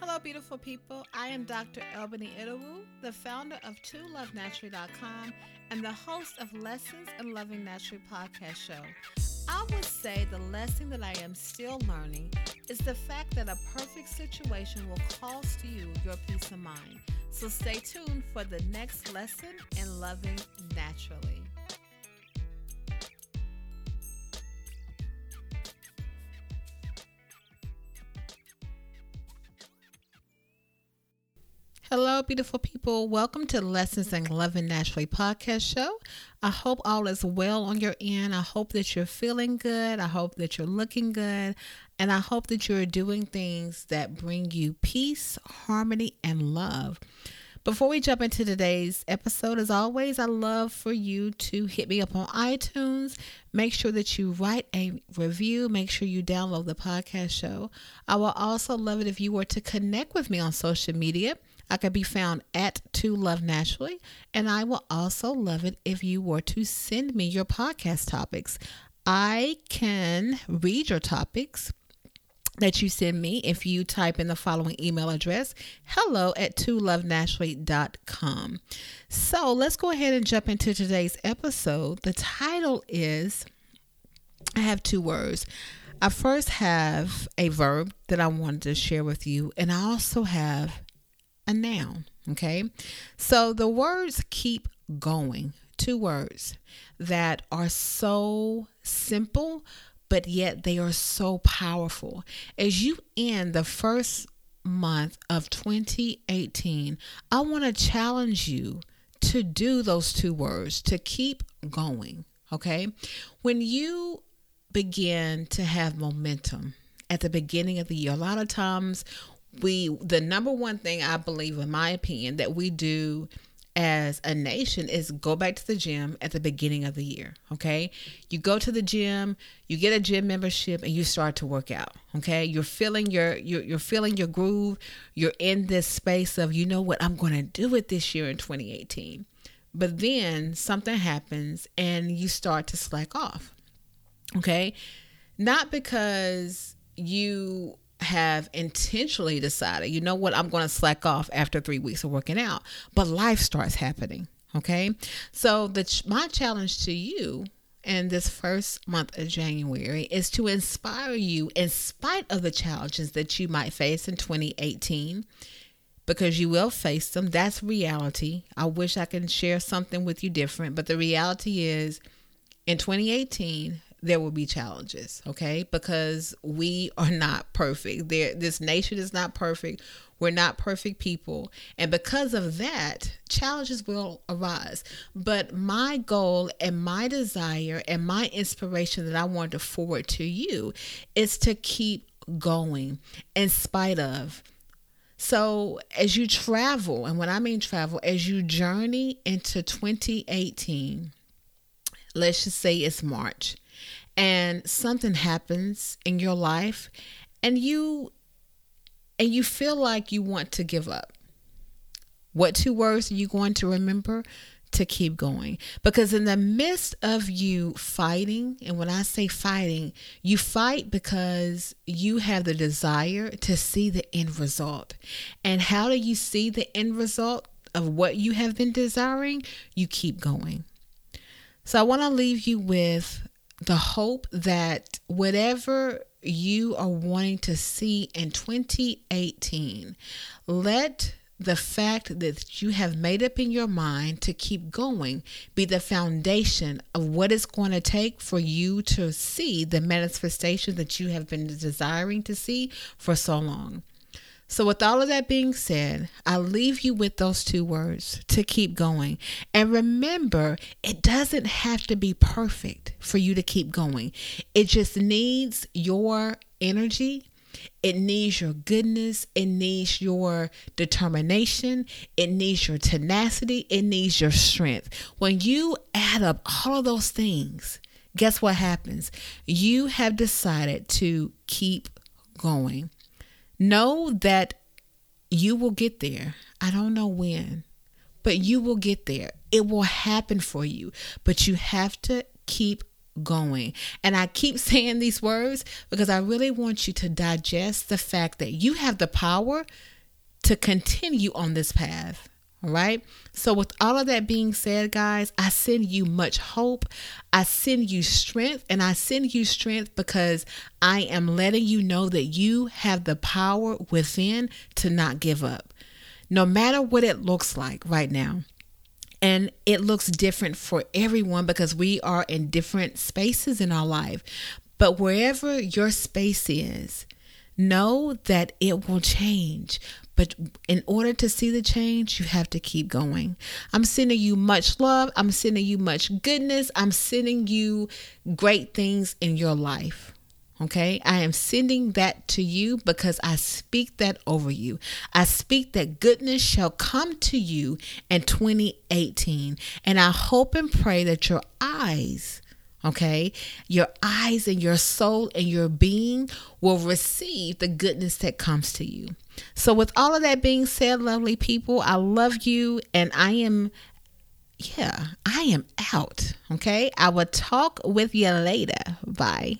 Hello, beautiful people. I am Dr. Albany Idawu, the founder of ToLoveNaturally.com and the host of Lessons in Loving Naturally podcast show. I would say the lesson that I am still learning is the fact that a perfect situation will cost you your peace of mind. So stay tuned for the next lesson in loving naturally. Hello, beautiful people. Welcome to Lessons in Loving Naturally podcast show. I hope all is well on your end. I hope that you're feeling good. I hope that you're looking good. And I hope that you're doing things that bring you peace, harmony, and love. Before we jump into today's episode, as always, I love for you to hit me up on iTunes. Make sure that you write a review. Make sure you download the podcast show. I will also love it if you were to connect with me on social media. I could be found at To Love Naturally, and I will also love it if you were to send me your podcast topics. I can read your topics that you send me if you type in the following email address hello at tolovenaturally.com so let's go ahead and jump into today's episode. The title is i have two words. I first have a verb that i wanted to share with you and i also have a noun. Okay. So the words keep going. Two words that are so simple, but yet they are so powerful. As you end the first month of 2018, I want to challenge you to do those two words, to keep going. Okay. When you begin to have momentum at the beginning of the year, a lot of times we the number one thing I believe, in my opinion, that we do as a nation is go back to the gym at the beginning of the year. Okay. You go to the gym, you get a gym membership and you start to work out. Okay. You're feeling your you're, you're feeling your groove. You're in this space of, you know what, I'm gonna do it this year in 2018. But then something happens and you start to slack off. Okay. Not because you have intentionally decided, you know what, I'm going to slack off after three weeks of working out, but life starts happening. Okay. So, the my challenge to you in this first month of January is to inspire you in spite of the challenges that you might face in 2018 because you will face them. That's reality. I wish I could share something with you different, but the reality is in 2018, there will be challenges, okay? Because we are not perfect. There this nation is not perfect. We're not perfect people. And because of that, challenges will arise. But my goal and my desire and my inspiration that I want to forward to you is to keep going in spite of so, as you travel, and when I mean travel, as you journey into 2018, let's just say it's March, and something happens in your life and you and you feel like you want to give up. What two words are you going to remember? To keep going. Because in the midst of you fighting and when i say fighting you fight because you have the desire to see the end result. And how do you see the end result of what you have been desiring? You keep going. So i want to leave you with the hope that whatever you are wanting to see in 2018, let the fact that you have made up in your mind to keep going be the foundation of what it's going to take for you to see the manifestation that you have been desiring to see for so long. So, with all of that being said, I leave you with those two words to keep going. And remember, it doesn't have to be perfect for you to keep going, it just needs your energy. It needs your goodness. It needs your determination. It needs your tenacity. It needs your strength. When you add up all of those things, guess what happens? You have decided to keep going. Know that you will get there. I don't know when, but you will get there. It will happen for you, but you have to keep going. And I keep saying these words because I really want you to digest the fact that you have the power to continue on this path. All right. So, with all of that being said, guys, I send you much hope. I send you strength, and I send you strength because I am letting you know that you have the power within to not give up, no matter what it looks like right now. And it looks different for everyone because we are in different spaces in our life. But wherever your space is, know that it will change. But in order to see the change, you have to keep going. I'm sending you much love. I'm sending you much goodness. I'm sending you great things in your life. Okay, I am sending that to you because I speak that over you. I speak that goodness shall come to you in 2018. And I hope and pray that your eyes, okay, your eyes and your soul and your being will receive the goodness that comes to you. So, with all of that being said, lovely people, I love you and I am yeah, I am out. Okay. I will talk with you later. Bye.